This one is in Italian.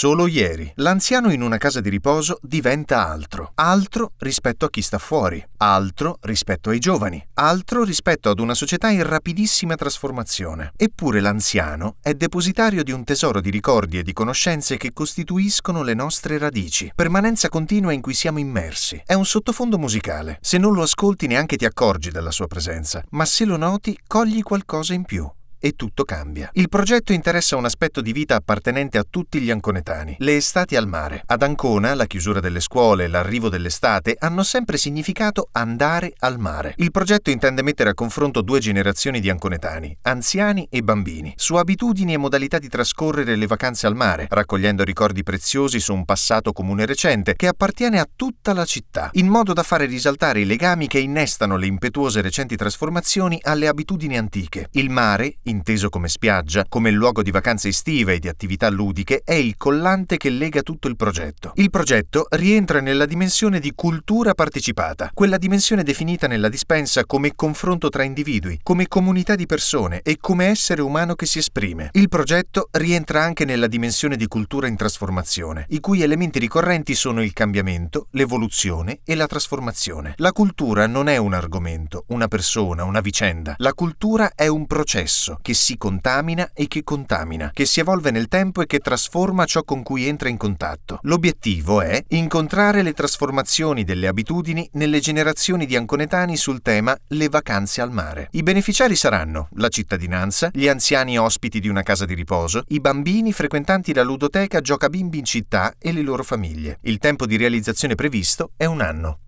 Solo ieri, l'anziano in una casa di riposo diventa altro. Altro rispetto a chi sta fuori. Altro rispetto ai giovani. Altro rispetto ad una società in rapidissima trasformazione. Eppure l'anziano è depositario di un tesoro di ricordi e di conoscenze che costituiscono le nostre radici. Permanenza continua in cui siamo immersi. È un sottofondo musicale. Se non lo ascolti neanche ti accorgi della sua presenza, ma se lo noti cogli qualcosa in più e tutto cambia. Il progetto interessa un aspetto di vita appartenente a tutti gli anconetani, le estati al mare. Ad Ancona la chiusura delle scuole e l'arrivo dell'estate hanno sempre significato andare al mare. Il progetto intende mettere a confronto due generazioni di anconetani, anziani e bambini, su abitudini e modalità di trascorrere le vacanze al mare, raccogliendo ricordi preziosi su un passato comune recente che appartiene a tutta la città, in modo da fare risaltare i legami che innestano le impetuose recenti trasformazioni alle abitudini antiche. Il mare, inteso come spiaggia, come luogo di vacanze estive e di attività ludiche, è il collante che lega tutto il progetto. Il progetto rientra nella dimensione di cultura partecipata, quella dimensione definita nella dispensa come confronto tra individui, come comunità di persone e come essere umano che si esprime. Il progetto rientra anche nella dimensione di cultura in trasformazione, i cui elementi ricorrenti sono il cambiamento, l'evoluzione e la trasformazione. La cultura non è un argomento, una persona, una vicenda. La cultura è un processo che si contamina e che contamina, che si evolve nel tempo e che trasforma ciò con cui entra in contatto. L'obiettivo è incontrare le trasformazioni delle abitudini nelle generazioni di anconetani sul tema le vacanze al mare. I beneficiari saranno la cittadinanza, gli anziani ospiti di una casa di riposo, i bambini frequentanti la ludoteca Gioca Bimbi in città e le loro famiglie. Il tempo di realizzazione previsto è un anno.